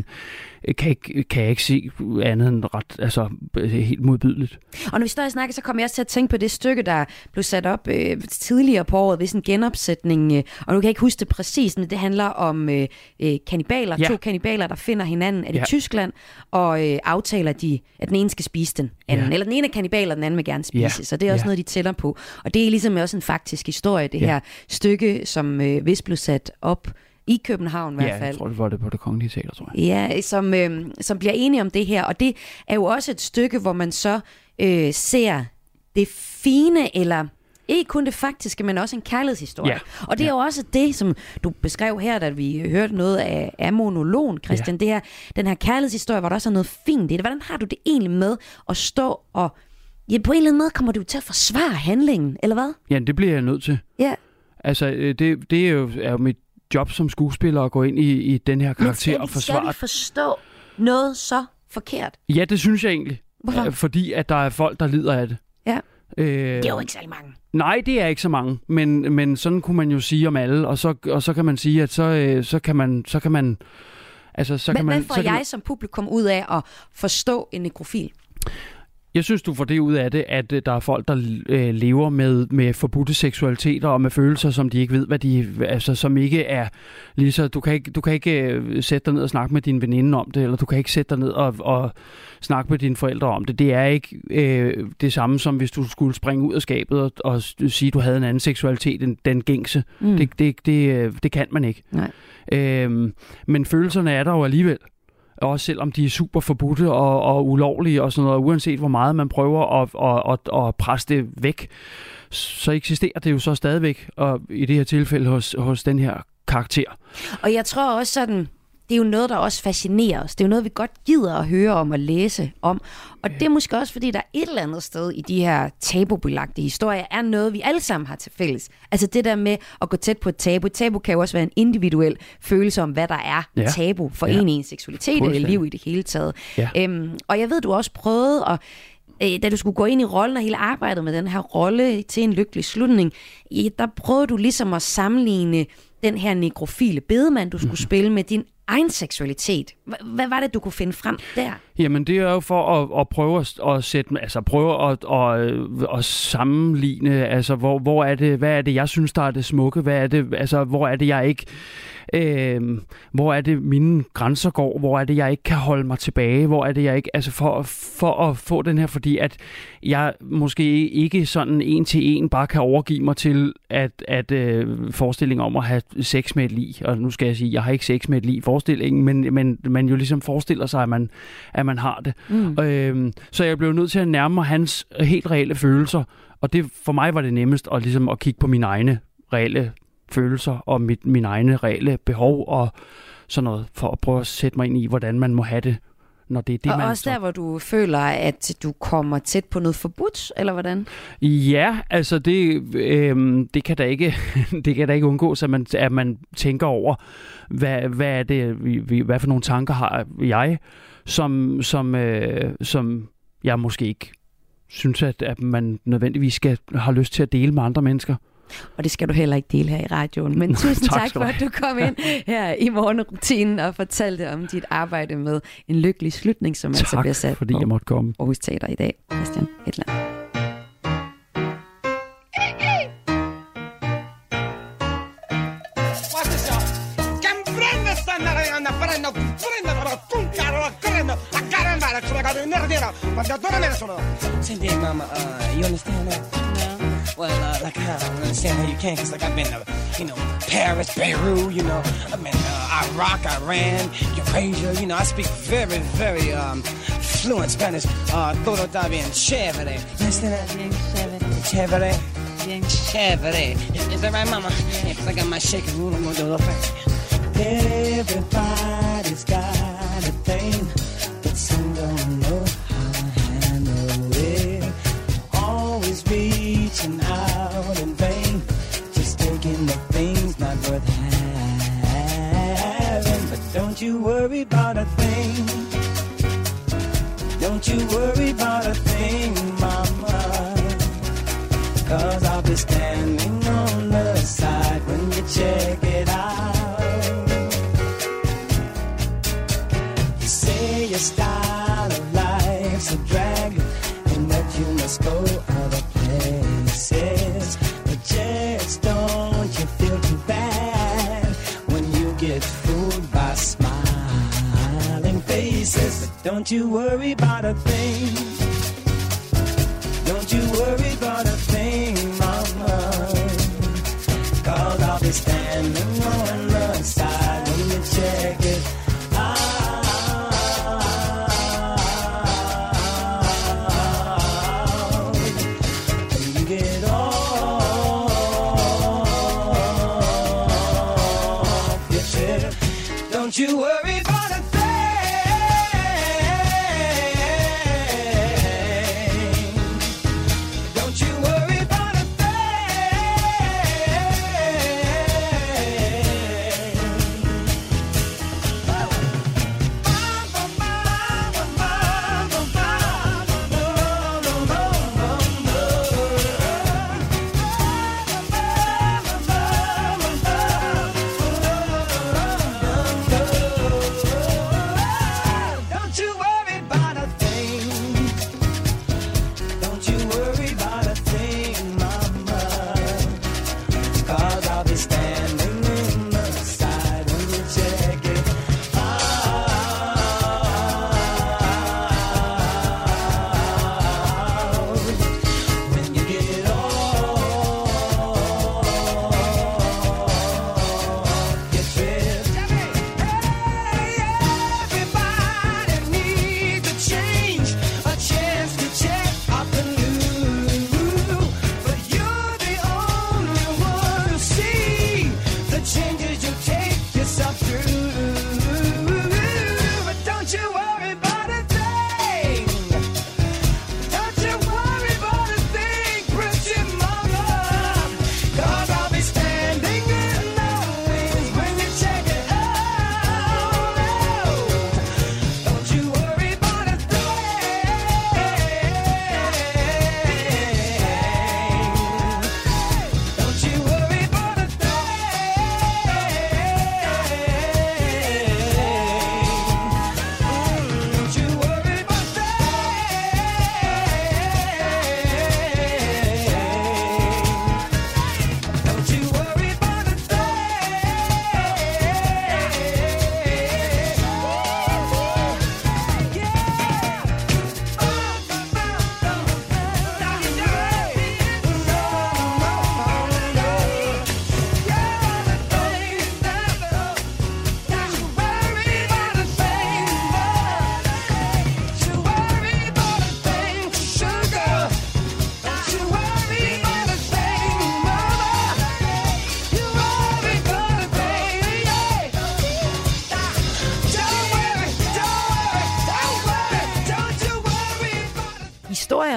Øh, Kan ikke, kan jeg ikke se andet end ret, altså øh, helt modbydeligt. Og når vi står og snakker, så kommer jeg også til at tænke på det stykke, der blev sat op øh, tidligere på året ved sådan en genopsætning. Øh, og nu kan jeg ikke huske det præcis, men det handler om øh, øh, kanibaler. Ja. To kanibaler, der finder hinanden. Er det Ja. Tyskland? Og øh, aftaler, de, at den ene skal spise den anden. Ja. Eller den ene er kanibaler, den anden vil gerne spise. Ja. Så det er også Ja. noget, de tæller på. Og det er ligesom også en faktisk historie, det Ja. her stykke, som øh, vist blev sat op i København i hvert Ja, fald. jeg tror, det var det på det kongelige teater, tror jeg. Ja, som, øh, som bliver enige om det her. Og det er jo også et stykke, hvor man så øh, ser det fine, eller ikke kun det faktiske, men også en kærlighedshistorie. Ja. Og det er jo også det, som du beskrev her, da vi hørte noget af, af monologen, Christian. Det her, den her kærlighedshistorie, hvor der også er noget fint i det. Hvordan har du det egentlig med at stå og... Ja, på en eller anden måde kommer du til at forsvare handlingen, eller hvad? Ja, det bliver jeg nødt til. Ja. Altså, øh, det, det er, jo, er jo mit job som skuespiller at gå ind i, i den her Men karakter og vi, skal forsvare. vi forstå noget så forkert? Ja, det synes jeg egentlig. Hvorfor? Øh, Fordi at der er folk, der lider af det. Ja. Øh, Det er jo ikke særlig mange. Nej, det er ikke så mange, men, men sådan kunne man jo sige om alle, og så, og så kan man sige, at så, øh, så kan man, så kan man, altså så Hvad, kan man, hvad får så kan jeg man, som publikum ud af at forstå en nekrofil? Jeg synes, du får det ud af det, at øh, der er folk, der øh, lever med, med forbudte seksualiteter og med følelser, som de ikke ved, hvad de, altså som ikke er lige så, du kan ikke, du kan ikke øh, sætte dig ned og snakke med din veninde om det, eller du kan ikke sætte dig ned og, og snakke med dine forældre om det. Det er ikke øh, det samme som hvis du skulle springe ud af skabet og, og sige, at du havde en anden seksualitet end den gængse. Mm. Det, det, det, det kan man ikke. Nej. Øhm, men følelserne er der jo alligevel. Også selvom de er super forbudte og, og ulovlige og sådan noget, uanset hvor meget man prøver at, at, at, at presse det væk, så eksisterer det jo så stadigvæk, og i det her tilfælde hos, hos den her karakter. Og jeg tror også sådan, det er jo noget, der også fascinerer os. Det er jo noget, vi godt gider at høre om og læse om. Og det er måske også, fordi der et eller andet sted i de her tabubelagte historier, er noget, vi alle sammen har til fælles. Altså det der med at gå tæt på et tabu. Tabu kan jo også være en individuel følelse om, hvad der er Ja. tabu for Ja. en i en seksualitet eller liv i det hele taget. Ja. Øhm, og jeg ved, du også prøvede at øh, da du skulle gå ind i rollen og hele arbejdet med den her rolle til en lykkelig slutning, der prøvede du ligesom at sammenligne den her nekrofile bedemand, du skulle mm. *laughs* spille med din egen seksualitet. H- hvad var det, du kunne finde frem der? Jamen det er jo for at, at prøve at, at sætte, altså prøve at, at, at sammenligne, altså hvor, hvor er det, hvad er det, jeg synes, der er det smukke, hvad er det, altså hvor er det, jeg ikke, øh, hvor er det, mine grænser går, hvor er det, jeg ikke kan holde mig tilbage, hvor er det, jeg ikke, altså for, for at få den her, fordi at jeg måske ikke sådan en til en bare kan overgive mig til, at, at øh, forestillingen om at have sex med et lig, og nu skal jeg sige, jeg har ikke sex med et lig forestillingen, men, men man jo ligesom forestiller sig, at man, at man har det. Mm. Øhm, så jeg blev nødt til at nærme mig hans helt reelle følelser, og det for mig var det nemmest at, ligesom at kigge på mine egne reelle følelser og mit, mine egne reelle behov og sådan noget, for at prøve at sætte mig ind i, hvordan man må have det, når det er det, og man også der, hvor du føler, at du kommer tæt på noget forbudt, eller hvordan? Ja, altså det, øh, det kan da ikke *laughs* det kan da ikke undgås, at man, at man tænker over, hvad, hvad er det, hvad for nogle tanker har jeg, som, som, øh, som jeg måske ikke synes, at, at man nødvendigvis skal har lyst til at dele med andre mennesker. Og det skal du heller ikke dele her i radioen. Men tusind Tak tak, for, at du kom ind her i morgenrutinen og fortalte om dit arbejde med en lykkelig slutning, som altså Tak, bliver sat fordi på jeg måtte komme. Aarhus Teater i dag. Christian Hedland. Caramba, come cado in nero, quando torna me sono. Senti, mama, uh, you understand that? No. Well, uh, like, I don't understand how you can, because, like, I've been to, you know, Paris, Beirut, you know, I've been uh, Iraq, Iran, Eurasia, you know, I speak very, very um, fluent Spanish. Uh, todo está bien chévere. You understand that? Bien chévere. Chévere. Bien chévere. Is, is that right, mama? Yeah, because I got my shaking room, I'm going to do a little thing. Everybody's got a thing, don't you worry about a thing. Don't you worry about a thing, mama. Cause I'll be standing on the side when you check it don't you worry about a thing.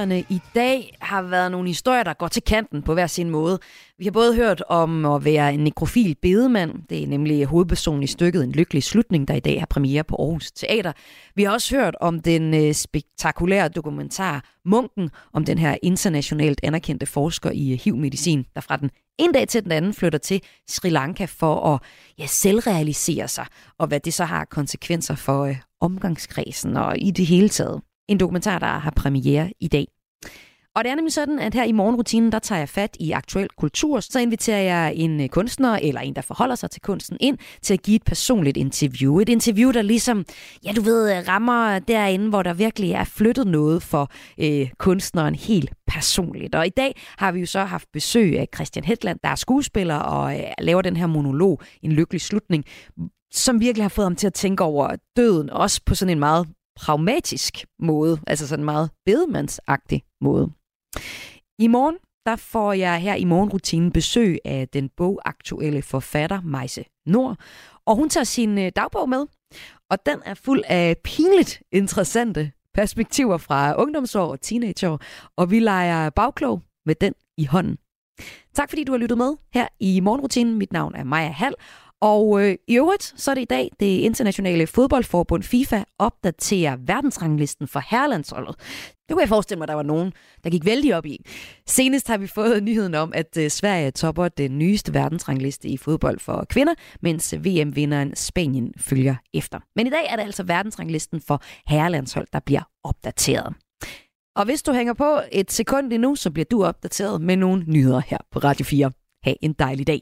Historierne i dag har været nogle historier, der går til kanten på hver sin måde. Vi har både hørt om at være en nekrofil bedemand. Det er nemlig hovedpersonen i stykket En Lykkelig Slutning, der i dag har premiere på Aarhus Teater. Vi har også hørt om den øh, spektakulære dokumentar Munken, om den her internationalt anerkendte forsker i øh, HIV-medicin, der fra den en dag til den anden flytter til Sri Lanka for at ja, selvrealisere sig, og hvad det så har konsekvenser for øh, omgangskredsen og i det hele taget. En dokumentar, der har premiere i dag. Og det er nemlig sådan, at her i morgenrutinen, der tager jeg fat i aktuel kultur. Så inviterer jeg en øh, kunstner, eller en, der forholder sig til kunsten, ind til at give et personligt interview. Et interview, der ligesom, ja du ved, øh, rammer derinde, hvor der virkelig er flyttet noget for øh, kunstneren helt personligt. Og i dag har vi jo så haft besøg af Christian Hetland, der er skuespiller og øh, laver den her monolog, En lykkelig slutning, som virkelig har fået ham til at tænke over døden, også på sådan en meget pragmatisk måde, altså sådan en meget bedemandsagtig måde. I morgen der får jeg her i morgenrutinen besøg af den bogaktuelle forfatter Majse Nord, og hun tager sin øh, dagbog med, og den er fuld af pinligt interessante perspektiver fra ungdomsår og teenageår, og vi leger bagklog med den i hånden. Tak fordi du har lyttet med her i morgenrutinen. Mit navn er Maja Hall, og øh, i øvrigt, så er det i dag, det internationale fodboldforbund FIFA opdaterer verdensranglisten for herrelandsholdet. Det kunne jeg forestille mig, at der var nogen, der gik vældig op i. Senest har vi fået *laughs* nyheden om, at øh, Sverige topper den nyeste verdensrangliste i fodbold for kvinder, mens VM-vinderen Spanien følger efter. Men i dag er det altså verdensranglisten for herrelandshold, der bliver opdateret. Og hvis du hænger på et sekund endnu, så bliver du opdateret med nogle nyheder her på Radio 4. Ha' en dejlig dag.